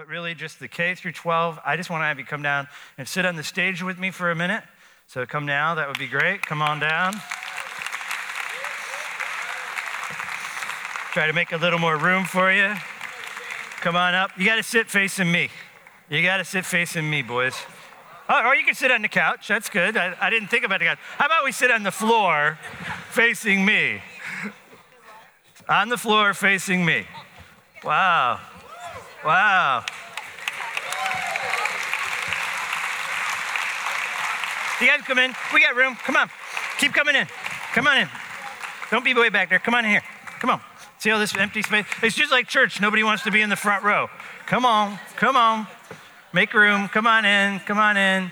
but really just the K through 12. I just want to have you come down and sit on the stage with me for a minute. So come now, that would be great. Come on down. Try to make a little more room for you. Come on up. You got to sit facing me. You got to sit facing me, boys. Oh, or you can sit on the couch. That's good. I, I didn't think about the couch. How about we sit on the floor facing me? On the floor facing me. Wow. Wow. You guys come in. We got room. Come on. Keep coming in. Come on in. Don't be way back there. Come on in here. Come on. See all this empty space? It's just like church. Nobody wants to be in the front row. Come on. Come on. Make room. Come on in. Come on in.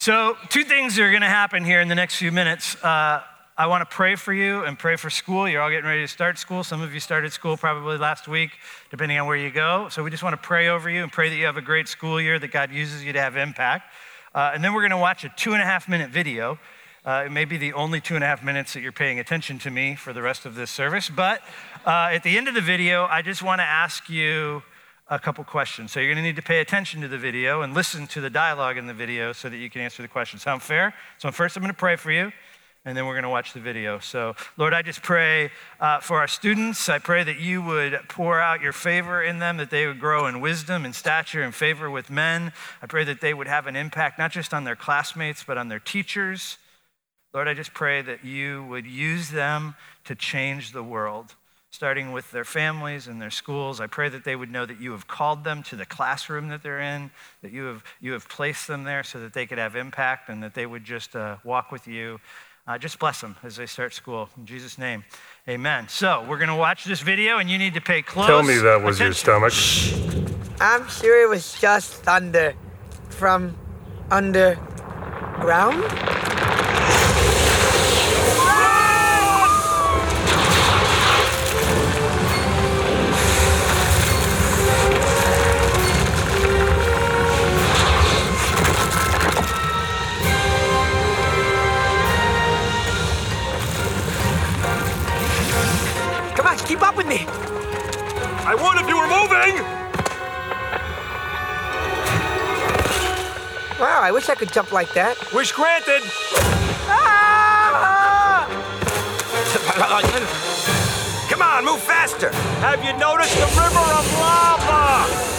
So, two things are going to happen here in the next few minutes. Uh, I want to pray for you and pray for school. You're all getting ready to start school. Some of you started school probably last week, depending on where you go. So, we just want to pray over you and pray that you have a great school year, that God uses you to have impact. Uh, and then we're going to watch a two and a half minute video. Uh, it may be the only two and a half minutes that you're paying attention to me for the rest of this service. But uh, at the end of the video, I just want to ask you a couple questions. So you're going to need to pay attention to the video and listen to the dialogue in the video so that you can answer the questions. Sound fair? So first, I'm going to pray for you, and then we're going to watch the video. So, Lord, I just pray uh, for our students. I pray that you would pour out your favor in them, that they would grow in wisdom and stature and favor with men. I pray that they would have an impact not just on their classmates, but on their teachers. Lord, I just pray that you would use them to change the world starting with their families and their schools. I pray that they would know that you have called them to the classroom that they're in, that you have, you have placed them there so that they could have impact and that they would just uh, walk with you. Uh, just bless them as they start school. In Jesus' name, amen. So we're going to watch this video and you need to pay close Tell me that was attention. your stomach. I'm sure it was just thunder from underground. Keep up with me. I would if you were moving! Wow, I wish I could jump like that. Wish granted! Ah! Come on, move faster! Have you noticed the river of lava?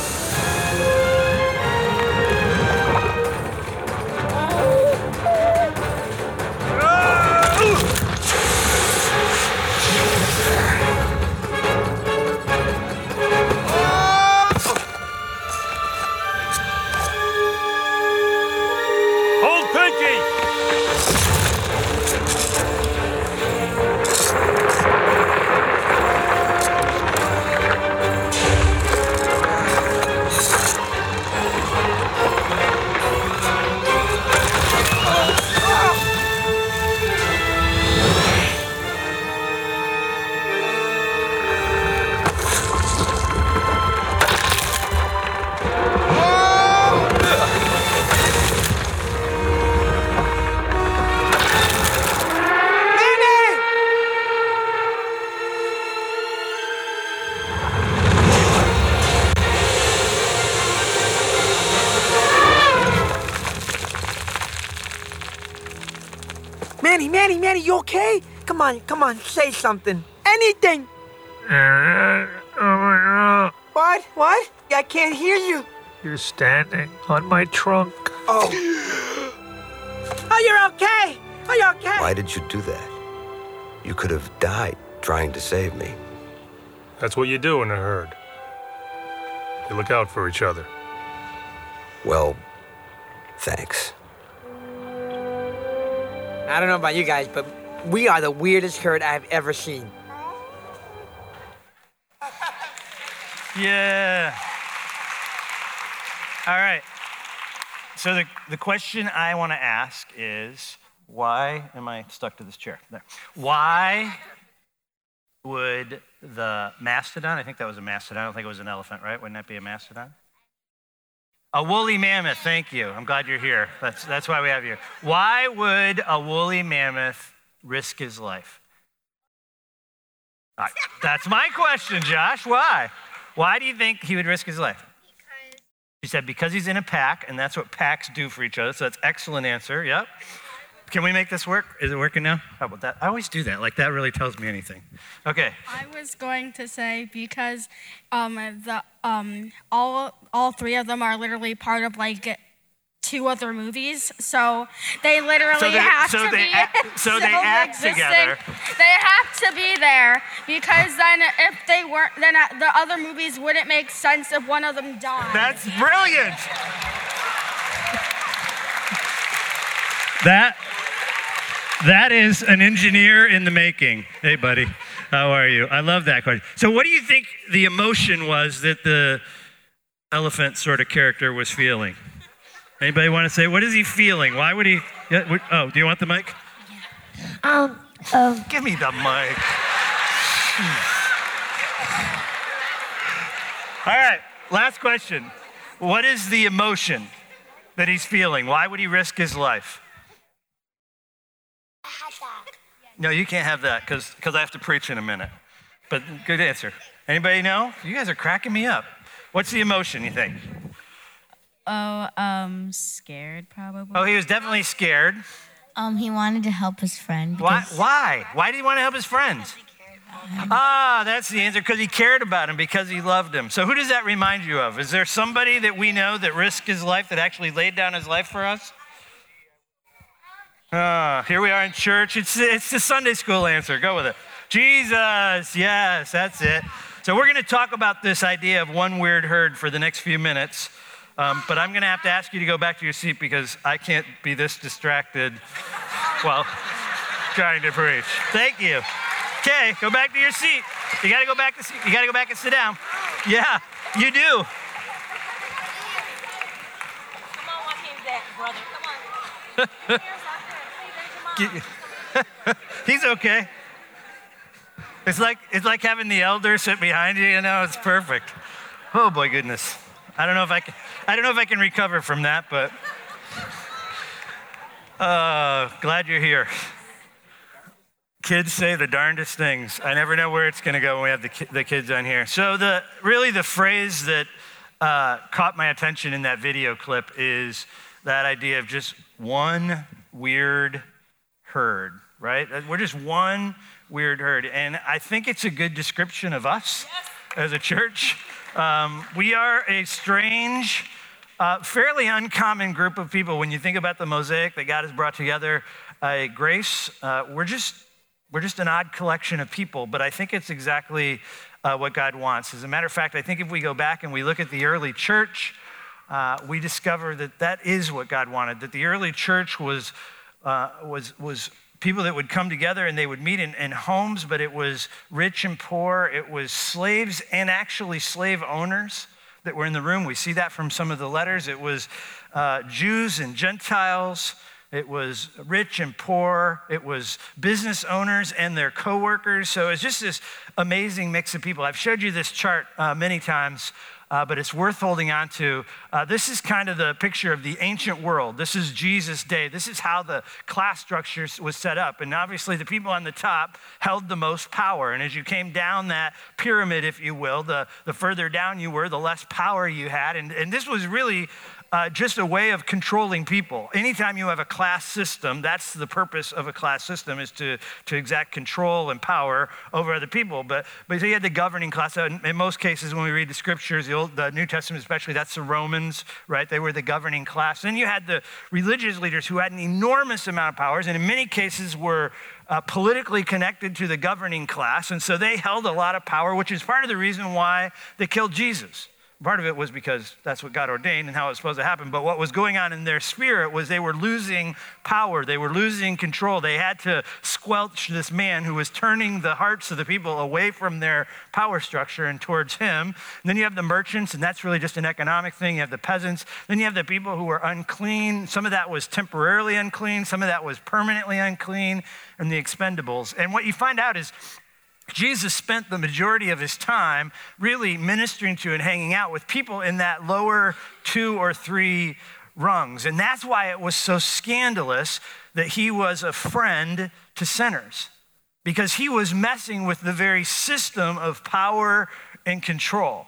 Okay? Come on, come on, say something. Anything. Oh What? What? I can't hear you. You're standing on my trunk. Oh. Oh, you're okay. Oh, you're okay. Why did you do that? You could have died trying to save me. That's what you do in a herd. You look out for each other. Well, thanks. I don't know about you guys, but we are the weirdest herd I've ever seen. Yeah. All right. So the, the question I want to ask is why am I stuck to this chair? There. Why would the mastodon, I think that was a mastodon, I don't think it was an elephant, right? Wouldn't that be a mastodon? A woolly mammoth, thank you. I'm glad you're here. That's, that's why we have you. Why would a woolly mammoth risk his life? Right, That's my question, Josh. Why? Why do you think he would risk his life? Because. She said, because he's in a pack, and that's what packs do for each other. So that's excellent answer. Yep. Can we make this work? Is it working now? How about that? I always do that. Like that really tells me anything. Okay. I was going to say because um, the um, all all three of them are literally part of like two other movies, so they literally So they- have so to they be act- so they act together. They have to be there because then if they weren't, then uh, the other movies wouldn't make sense if one of them died. That's brilliant. That that is an engineer in the making. Hey, buddy, how are you? I love that question. So, what do you think the emotion was that the elephant sort of character was feeling? Anybody want to say what is he feeling? Why would he? Yeah, what- oh, do you want the mic? Um, um, Give me the mic. All right, last question. What is the emotion that he's feeling? Why would he risk his life? No, you can't have that because I have to preach in a minute. But good answer. Anybody know? You guys are cracking me up. What's the emotion, you think? Oh, um, scared probably. Oh, he was definitely scared. um, he wanted to help his friend. Why? because- Why? Why did he want to help his friends? Ah, that's the answer. Because he cared about him, because he loved him. So, who does that remind you of? Is there somebody that we know that risked his life, that actually laid down his life for us? Ah, here we are in church. It's, it's the Sunday school answer. Go with it. Jesus. Yes, that's it. So, we're going to talk about this idea of one weird herd for the next few minutes. Um, but I'm going to have to ask you to go back to your seat because I can't be this distracted while trying to preach. Thank you. Okay, go back to your seat. You got to go back to you got to go back and sit down. Yeah, you do. Come on, walking dead brother. Come on. He's okay. It's like it's like having the elder sit behind you. You know, it's perfect. Oh boy, goodness. I don't know if I can. I don't know if I can recover from that, but uh, glad you're here. Kids say the darndest things. I never know where it's going to go when we have the, ki- the kids on here. So the really the phrase that uh, caught my attention in that video clip is that idea of just one weird herd, right? We're just one weird herd. And I think it's a good description of us as a church. Um, we are a strange, uh, fairly uncommon group of people. When you think about the mosaic that God has brought together, a grace, uh, we're just we're just an odd collection of people, but I think it's exactly uh, what God wants. As a matter of fact, I think if we go back and we look at the early church, uh, we discover that that is what God wanted. That the early church was uh, was was people that would come together and they would meet in, in homes, but it was rich and poor. It was slaves and actually slave owners that were in the room. We see that from some of the letters. It was uh, Jews and Gentiles. It was rich and poor. It was business owners and their coworkers. So it's just this amazing mix of people. I've showed you this chart uh, many times, uh, but it's worth holding on to. Uh, this is kind of the picture of the ancient world. This is Jesus' day. This is how the class structure was set up. And obviously, the people on the top held the most power. And as you came down that pyramid, if you will, the, the further down you were, the less power you had. And, and this was really uh, just a way of controlling people. Anytime you have a class system, that's the purpose of a class system is to, to exact control and power over other people. But, but so you had the governing class. In, in most cases, when we read the scriptures, the, Old, the New Testament especially, that's the Romans, right? They were the governing class. Then you had the religious leaders who had an enormous amount of powers, and in many cases were uh, politically connected to the governing class. And so they held a lot of power, which is part of the reason why they killed Jesus. Part of it was because that's what God ordained and how it was supposed to happen. But what was going on in their spirit was they were losing power. They were losing control. They had to squelch this man who was turning the hearts of the people away from their power structure and towards him. And then you have the merchants, and that's really just an economic thing. You have the peasants. Then you have the people who were unclean. Some of that was temporarily unclean, some of that was permanently unclean, and the expendables. And what you find out is Jesus spent the majority of his time really ministering to and hanging out with people in that lower two or three rungs. And that's why it was so scandalous that he was a friend to sinners, because he was messing with the very system of power and control.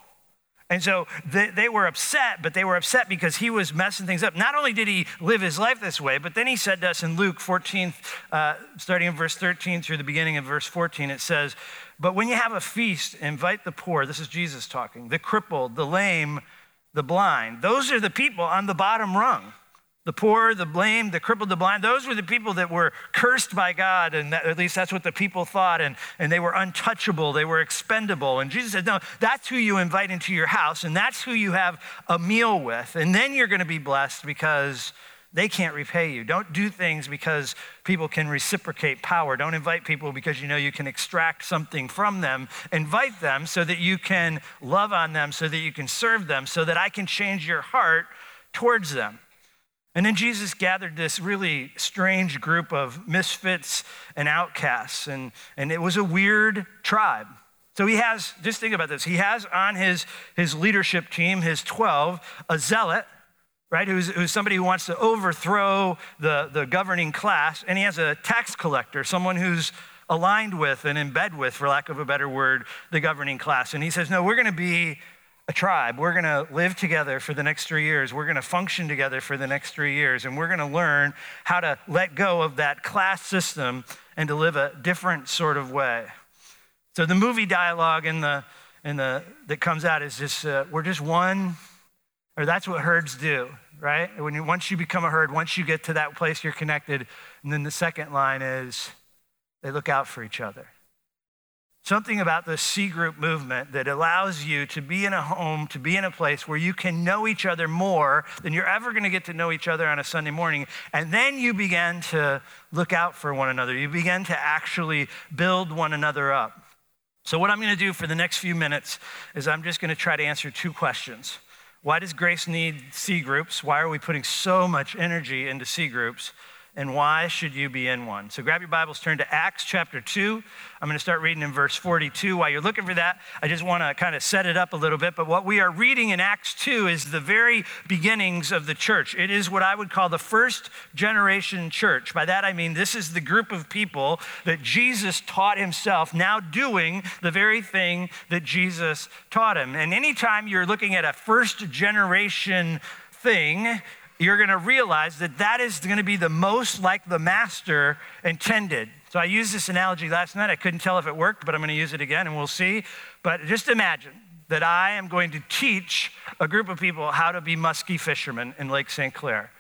And so they, they were upset, but they were upset because he was messing things up. Not only did he live his life this way, but then he said to us in Luke 14, uh, starting in verse 13 through the beginning of verse 14, it says, But when you have a feast, invite the poor, this is Jesus talking, the crippled, the lame, the blind. Those are the people on the bottom rung. The poor, the lame, the crippled, the blind, those were the people that were cursed by God, and that, at least that's what the people thought, and, and they were untouchable, they were expendable. And Jesus said, No, that's who you invite into your house, and that's who you have a meal with. And then you're going to be blessed because they can't repay you. Don't do things because people can reciprocate power. Don't invite people because you know you can extract something from them. Invite them so that you can love on them, so that you can serve them, so that I can change your heart towards them. And then Jesus gathered this really strange group of misfits and outcasts, and, and it was a weird tribe. So he has, just think about this, he has on his, his leadership team, his 12, a zealot, right, who's, who's somebody who wants to overthrow the, the governing class, and he has a tax collector, someone who's aligned with and in bed with, for lack of a better word, the governing class. And he says, No, we're going to be a tribe. We're going to live together for the next three years. We're going to function together for the next three years. And we're going to learn how to let go of that class system and to live a different sort of way. So the movie dialogue in the, in the, that comes out is just, uh, we're just one, or that's what herds do, right? When you, once you become a herd, once you get to that place, you're connected. And then the second line is they look out for each other. Something about the C group movement that allows you to be in a home, to be in a place where you can know each other more than you're ever going to get to know each other on a Sunday morning. And then you begin to look out for one another. You begin to actually build one another up. So, what I'm going to do for the next few minutes is I'm just going to try to answer two questions. Why does Grace need C groups? Why are we putting so much energy into C groups? And why should you be in one? So grab your Bibles, turn to Acts chapter 2. I'm going to start reading in verse 42. While you're looking for that, I just want to kind of set it up a little bit. But what we are reading in Acts 2 is the very beginnings of the church. It is what I would call the first generation church. By that I mean this is the group of people that Jesus taught himself, now doing the very thing that Jesus taught him. And anytime you're looking at a first generation thing, you're going to realize that that is going to be the most like the master intended. So I used this analogy last night. I couldn't tell if it worked, but I'm going to use it again and we'll see. But just imagine that I am going to teach a group of people how to be muskie fishermen in Lake St. Clair.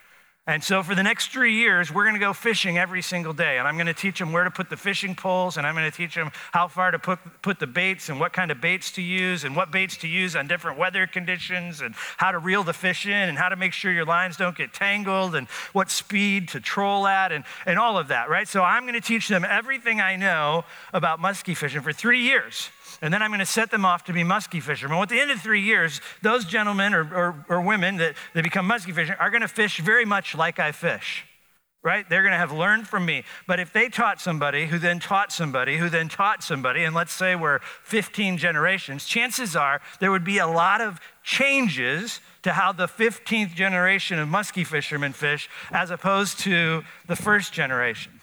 And so for the next three years, we're going to go fishing every single day. And I'm going to teach them where to put the fishing poles, and I'm going to teach them how far to put, put the baits and what kind of baits to use and what baits to use on different weather conditions and how to reel the fish in and how to make sure your lines don't get tangled and what speed to troll at and, and all of that, right? So I'm going to teach them everything I know about muskie fishing for three years and then I'm going to set them off to be muskie fishermen. Well, at the end of three years, those gentlemen or, or, or women that, that become muskie fishermen are going to fish very much like I fish right? They're going to have learned from me. But if they taught somebody who then taught somebody who then taught somebody, and let's say we're 15 generations, chances are there would be a lot of changes to how the 15th generation of muskie fishermen fish as opposed to the first generation.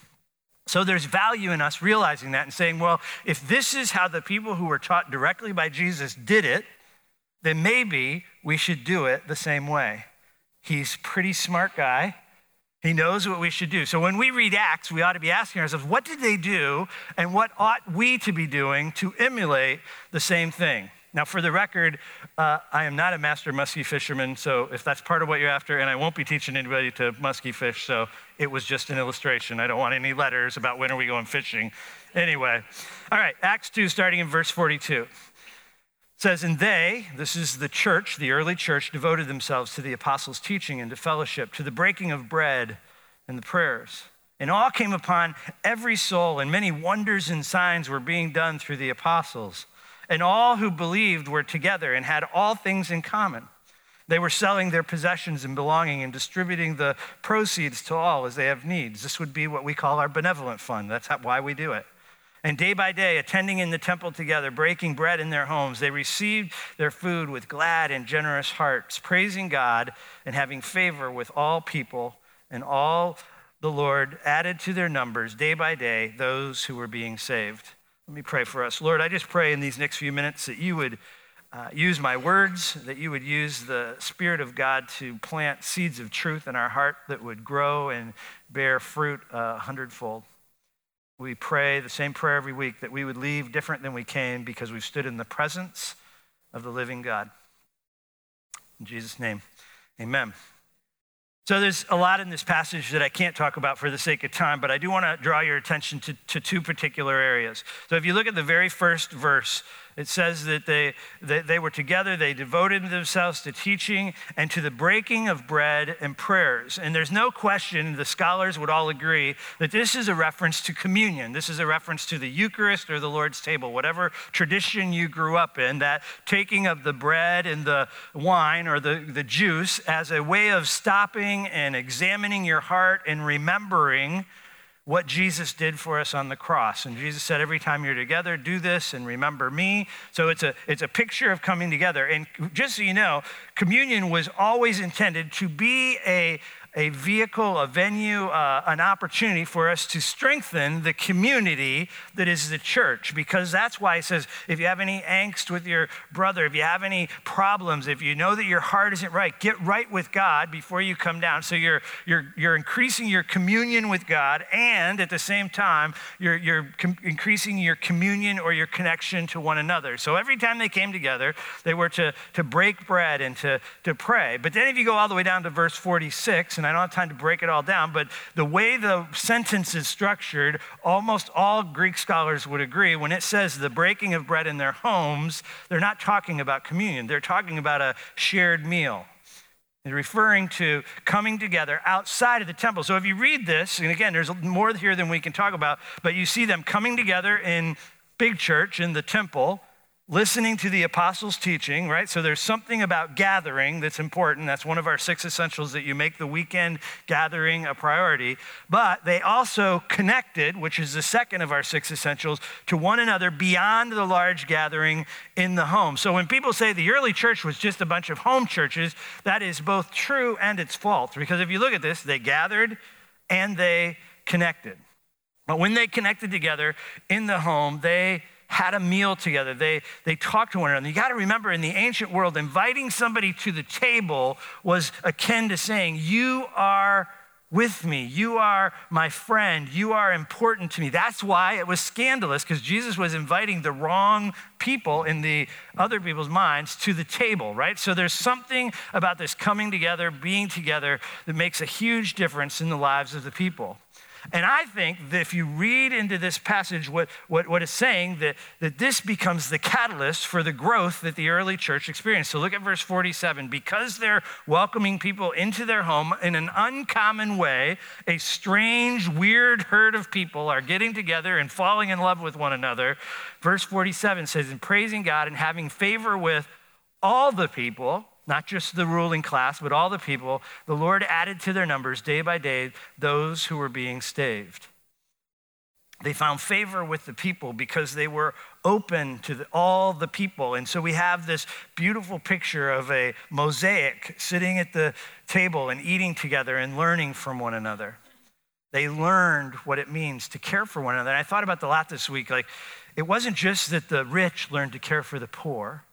So there's value in us realizing that and saying, well, if this is how the people who were taught directly by Jesus did it, then maybe we should do it the same way. He's pretty smart guy. He knows what we should do. So when we read Acts, we ought to be asking ourselves, what did they do and what ought we to be doing to emulate the same thing? Now, for the record, uh, I am not a master muskie fisherman, so if that's part of what you're after, and I won't be teaching anybody to muskie fish, so it was just an illustration. I don't want any letters about when are we going fishing. Anyway, all right, Acts 2, starting in verse 42 says, And they, this is the church, the early church, devoted themselves to the apostles' teaching and to fellowship, to the breaking of bread and the prayers. And all came upon every soul, and many wonders and signs were being done through the apostles. And all who believed were together and had all things in common. They were selling their possessions and belonging and distributing the proceeds to all as they have needs. This would be what we call our benevolent fund. That's how, why we do it. And day by day, attending in the temple together, breaking bread in their homes, they received their food with glad and generous hearts, praising God and having favor with all people. And all the Lord added to their numbers day by day those who were being saved. Let me pray for us. Lord, I just pray in these next few minutes that you would uh, use my words, that you would use the Spirit of God to plant seeds of truth in our heart that would grow and bear fruit a hundredfold. We pray the same prayer every week that we would leave different than we came because we've stood in the presence of the living God. In Jesus' name, amen. So there's a lot in this passage that I can't talk about for the sake of time, but I do want to draw your attention to, to two particular areas. So if you look at the very first verse, it says that they, that they were together, they devoted themselves to teaching and to the breaking of bread and prayers. And there's no question, the scholars would all agree, that this is a reference to communion. This is a reference to the Eucharist or the Lord's table, whatever tradition you grew up in, that taking of the bread and the wine or the, the juice as a way of stopping and examining your heart and remembering what Jesus did for us on the cross. And Jesus said, every time you're together, do this and remember me. So it's a, it's a picture of coming together. And just so you know, communion was always intended to be a, a vehicle, a venue, uh, an opportunity for us to strengthen the community that is the church. Because that's why it says if you have any angst with your brother, if you have any problems, if you know that your heart isn't right, get right with God before you come down. So you're, you're, you're increasing your communion with God, and at the same time, you're, you're com- increasing your communion or your connection to one another. So every time they came together, they were to, to break bread and to, to pray. But then if you go all the way down to verse 46, and I don't have time to break it all down, but the way the sentence is structured, almost all Greek scholars would agree when it says the breaking of bread in their homes, they're not talking about communion, they're talking about a shared meal. They're referring to coming together outside of the temple. So if you read this, and again, there's more here than we can talk about, but you see them coming together in big church, in the temple, listening to the apostles' teaching, right? So there's something about gathering that's important. That's one of our six essentials that you make the weekend gathering a priority. But they also connected, which is the second of our six essentials, to one another beyond the large gathering in the home. So when people say the early church was just a bunch of home churches, that is both true and it's false. Because if you look at this, they gathered and they connected. But when they connected together in the home, they had a meal together. They, they talked to one another. You got to remember, in the ancient world, inviting somebody to the table was akin to saying, You are with me. You are my friend. You are important to me. That's why it was scandalous, because Jesus was inviting the wrong people in the other people's minds to the table, right? So there's something about this coming together, being together, that makes a huge difference in the lives of the people. And I think that if you read into this passage what, what, what it's saying, that, that this becomes the catalyst for the growth that the early church experienced. So look at verse 47. Because they're welcoming people into their home in an uncommon way, a strange, weird herd of people are getting together and falling in love with one another. Verse 47 says, in praising God and having favor with all the people, not just the ruling class, but all the people, the Lord added to their numbers day by day those who were being saved. They found favor with the people because they were open to the, all the people. And so we have this beautiful picture of a mosaic sitting at the table and eating together and learning from one another. They learned what it means to care for one another. And I thought about the lot this week. Like, it wasn't just that the rich learned to care for the poor,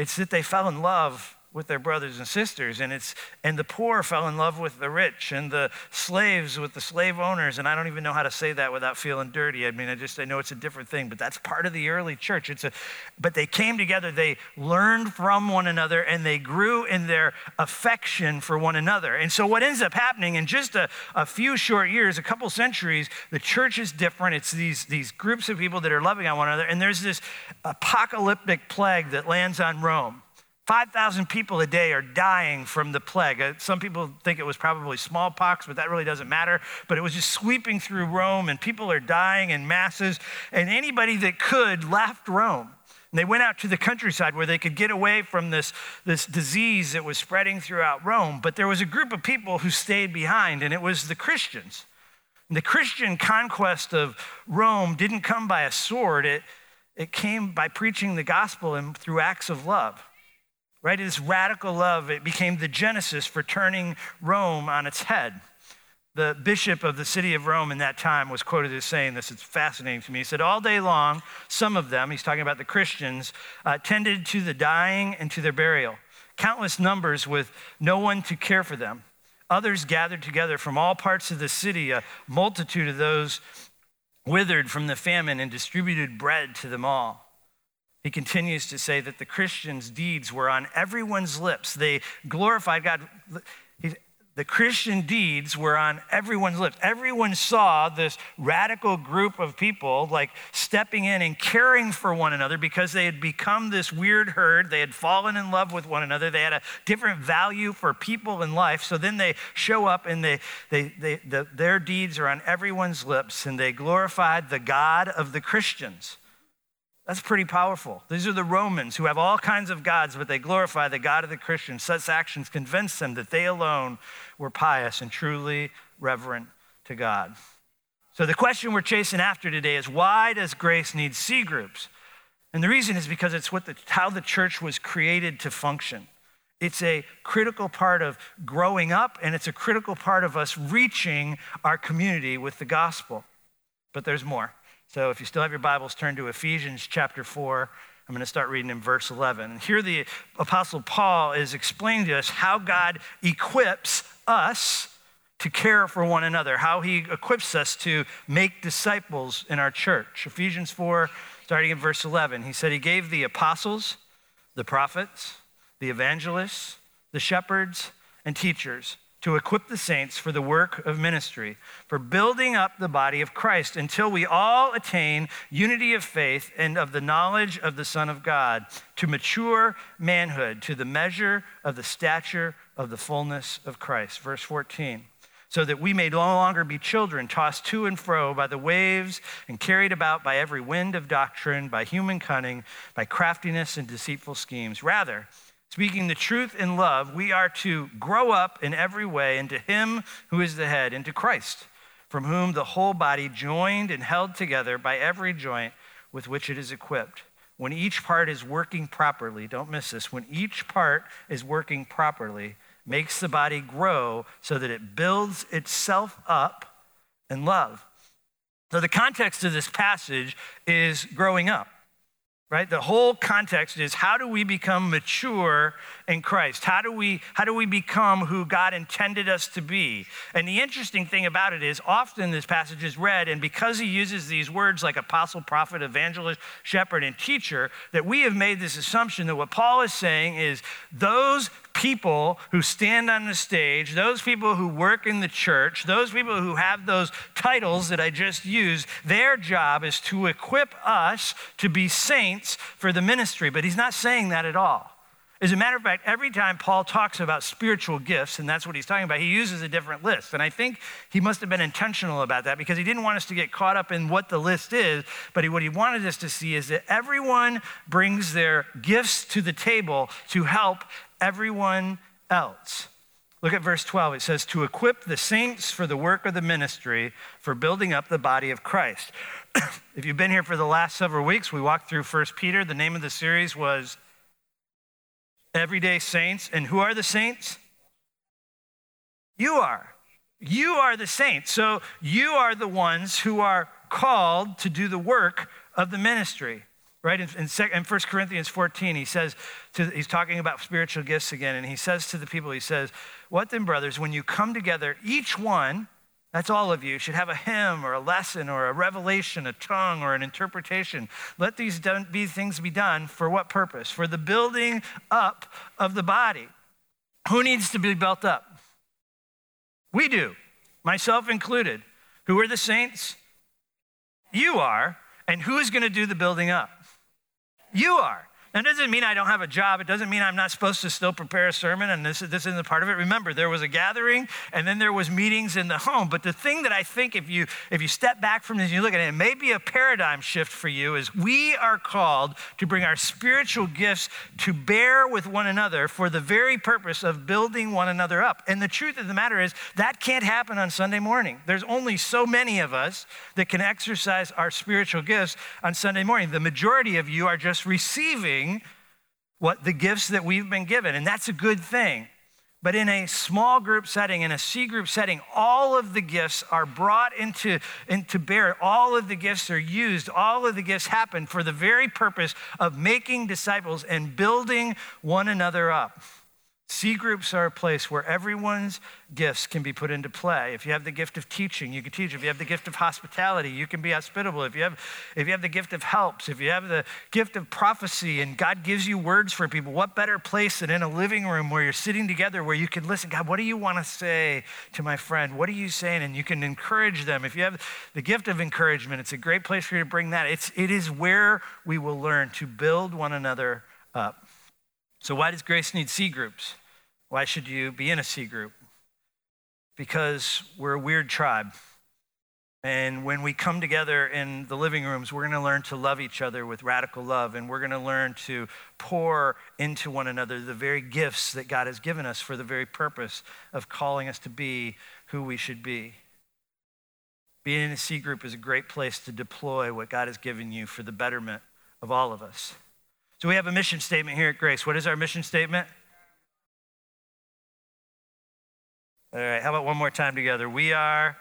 it's that they fell in love with their brothers and sisters and it's and the poor fell in love with the rich and the slaves with the slave owners and i don't even know how to say that without feeling dirty. I mean i just i know it's a different thing but that's part of the early church. It's a but they came together they learned from one another and they grew in their affection for one another. And so what ends up happening in just a, a few short years a couple centuries the church is different. It's these these groups of people that are loving on one another and there's this apocalyptic plague that lands on rome 5,000 people a day are dying from the plague. Uh, some people think it was probably smallpox, but that really doesn't matter. But it was just sweeping through Rome, and people are dying in masses. And anybody that could left Rome. And they went out to the countryside where they could get away from this, this disease that was spreading throughout Rome. But there was a group of people who stayed behind, and it was the Christians. And the Christian conquest of Rome didn't come by a sword, it, it came by preaching the gospel and through acts of love right? This radical love, it became the genesis for turning Rome on its head. the bishop of the city of Rome in that time was quoted as saying this. It's fascinating to me. He said, All day long, some of them, he's talking about the Christians, uh, tended to the dying and to their burial, countless numbers with no one to care for them. Others gathered together from all parts of the city, a multitude of those withered from the famine, and distributed bread to them all. He continues to say that the Christians' deeds were on everyone's lips. They glorified God the Christian deeds were on everyone's lips. Everyone saw this radical group of people like stepping in and caring for one another because they had become this weird herd. They had fallen in love with one another. They had a different value for people in life. So then they show up and they, they, they, the, their deeds are on everyone's lips and they glorified the God of the Christians. That's pretty powerful. These are the Romans who have all kinds of gods, but they glorify the God of the Christians. Such actions convince them that they alone were pious and truly reverent to God. So, the question we're chasing after today is why does grace need C groups? And the reason is because it's what the, how the church was created to function. It's a critical part of growing up, and it's a critical part of us reaching our community with the gospel. But there's more. So if you still have your Bibles, turn to Ephesians chapter 4. I'm going to start reading in verse 11. And here the Apostle Paul is explaining to us how God equips us to care for one another, how he equips us to make disciples in our church. Ephesians 4, starting in verse 11, he said, He gave the apostles, the prophets, the evangelists, the shepherds, and teachers to equip the saints for the work of ministry, for building up the body of Christ until we all attain unity of faith and of the knowledge of the Son of God, to mature manhood, to the measure of the stature of the fullness of Christ. Verse 14. So that we may no longer be children tossed to and fro by the waves and carried about by every wind of doctrine, by human cunning, by craftiness and deceitful schemes. Rather, Speaking the truth in love, we are to grow up in every way into Him who is the head, into Christ, from whom the whole body, joined and held together by every joint with which it is equipped. When each part is working properly, don't miss this, when each part is working properly, makes the body grow so that it builds itself up in love. So, the context of this passage is growing up right? The whole context is how do we become mature in christ? How do we how do we become who god intended us to be? And the interesting thing about it is often this passage is read and because he uses these words like apostle prophet evangelist shepherd and teacher that we have made this assumption that what paul is saying is those people who stand on the stage, those people who work in the church, those people who have those titles that I just used, their job is to equip us to be saints for the ministry. But he's not saying that at all. As a matter of fact, every time Paul talks about spiritual gifts, and that's what he's talking about, he uses a different list. And I think he must have been intentional about that because he didn't want us to get caught up in what the list is, but what he wanted us to see is that everyone brings their gifts to the table to help everyone else. Look at verse 12. It says, To equip the saints for the work of the ministry, for building up the body of Christ. if you've been here for the last several weeks, we walked through 1 Peter. The name of the series was Everyday Saints. And who are the saints? You are. You are the saints. So you are the ones who are called to do the work of the ministry right? In, in, in 1 Corinthians 14, he says, to, he's talking about spiritual gifts again, and he says to the people, he says, What then, brothers, when you come together, each one, that's all of you, should have a hymn or a lesson or a revelation, a tongue or an interpretation. Let these done, be things be done for what purpose? For the building up of the body. Who needs to be built up? We do, myself included. Who are the saints? You are. And who is going to do the building up? You are. That doesn't mean I don't have a job. It doesn't mean I'm not supposed to still prepare a sermon and this, this isn't a part of it. Remember, there was a gathering and then there was meetings in the home. But the thing that I think if you if you step back from this and you look at it, it may be a paradigm shift for you is we are called to bring our spiritual gifts to bear with one another for the very purpose of building one another up. And the truth of the matter is that can't happen on Sunday morning. There's only so many of us that can exercise our spiritual gifts on Sunday morning. The majority of you are just receiving what the gifts that we've been given, and that's a good thing. But in a small group setting, in a C group setting, all of the gifts are brought into, into bear. All of the gifts are used. All of the gifts happen for the very purpose of making disciples and building one another up. C groups are a place where everyone's gifts can be put into play. If you have the gift of teaching, you can teach. If you have the gift of hospitality, you can be hospitable. If you have, if you have the gift of helps, if you have the gift of prophecy and God gives you words for people, what better place than in a living room where you're sitting together where you can listen, God, what do you want to say to my friend? What are you saying? And you can encourage them. If you have the gift of encouragement, it's a great place for you to bring that. It's, it is where we will learn to build one another up. So why does Grace need C groups? Why should you be in a C group? Because we're a weird tribe. And when we come together in the living rooms, we're going to learn to love each other with radical love. And we're going to learn to pour into one another the very gifts that God has given us for the very purpose of calling us to be who we should be. Being in a C group is a great place to deploy what God has given you for the betterment of all of us. So we have a mission statement here at Grace. What is our mission statement? All right, how about one more time together? We are.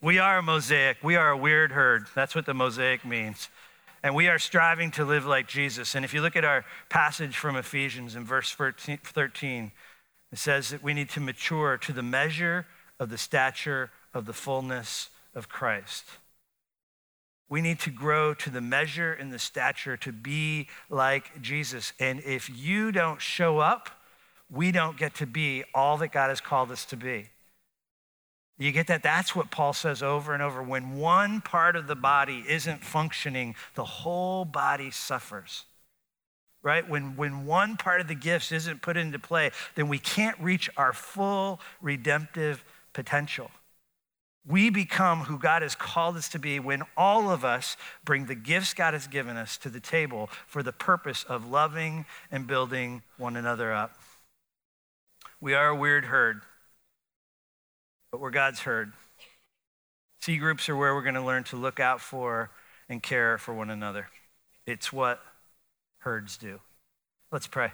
We are a mosaic. We are a weird herd. That's what the mosaic means. And we are striving to live like Jesus. And if you look at our passage from Ephesians in verse 13, it says that we need to mature to the measure of the stature of the fullness of Christ. We need to grow to the measure and the stature to be like Jesus. And if you don't show up, we don't get to be all that God has called us to be. You get that? That's what Paul says over and over. When one part of the body isn't functioning, the whole body suffers. Right? When, when one part of the gifts isn't put into play, then we can't reach our full redemptive potential. We become who God has called us to be when all of us bring the gifts God has given us to the table for the purpose of loving and building one another up. We are a weird herd, but we're God's herd. C groups are where we're going to learn to look out for and care for one another. It's what herds do. Let's pray.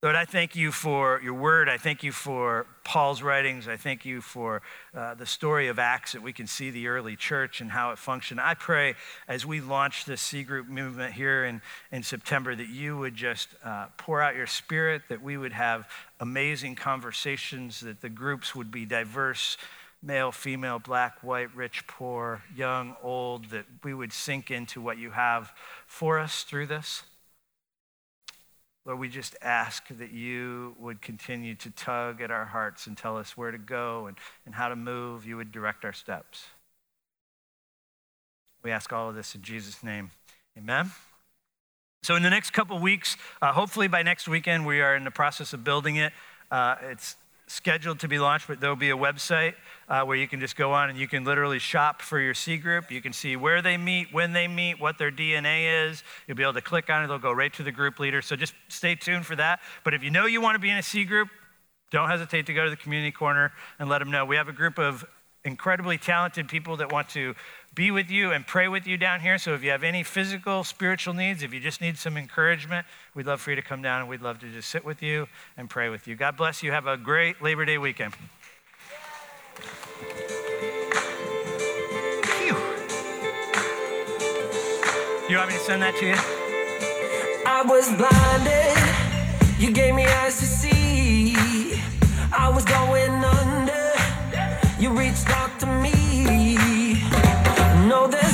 Lord, I thank you for your word. I thank you for Paul's writings. I thank you for uh, the story of Acts that we can see the early church and how it functioned. I pray as we launch this C group movement here in, in September that you would just uh, pour out your spirit, that we would have amazing conversations, that the groups would be diverse male, female, black, white, rich, poor, young, old, that we would sink into what you have for us through this. Lord, we just ask that you would continue to tug at our hearts and tell us where to go and, and how to move. You would direct our steps. We ask all of this in Jesus' name. Amen. So, in the next couple weeks, uh, hopefully by next weekend, we are in the process of building it. Uh, it's scheduled to be launched, but there'll be a website uh, where you can just go on and you can literally shop for your C group. You can see where they meet, when they meet, what their DNA is. You'll be able to click on it, it'll go right to the group leader. So just stay tuned for that. But if you know you want to be in a C group, don't hesitate to go to the community corner and let them know. We have a group of incredibly talented people that want to be with you and pray with you down here. So if you have any physical, spiritual needs, if you just need some encouragement, we'd love for you to come down and we'd love to just sit with you and pray with you. God bless you. Have a great Labor Day weekend. You want me to send that to you? I was blinded, you gave me eyes to see. I was going under, you reached out to me. Know that.